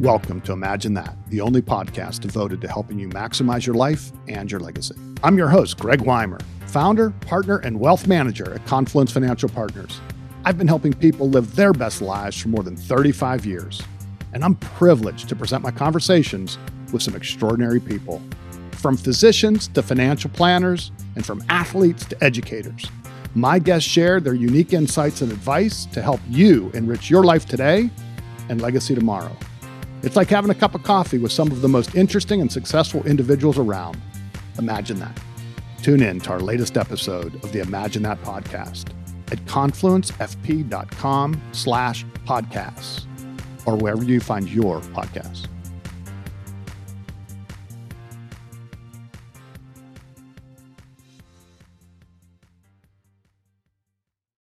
Welcome to Imagine That, the only podcast devoted to helping you maximize your life and your legacy. I'm your host, Greg Weimer, founder, partner, and wealth manager at Confluence Financial Partners. I've been helping people live their best lives for more than 35 years, and I'm privileged to present my conversations with some extraordinary people, from physicians to financial planners, and from athletes to educators. My guests share their unique insights and advice to help you enrich your life today and legacy tomorrow. It's like having a cup of coffee with some of the most interesting and successful individuals around. Imagine that. Tune in to our latest episode of the Imagine That podcast at confluencefp.com slash podcasts or wherever you find your podcasts.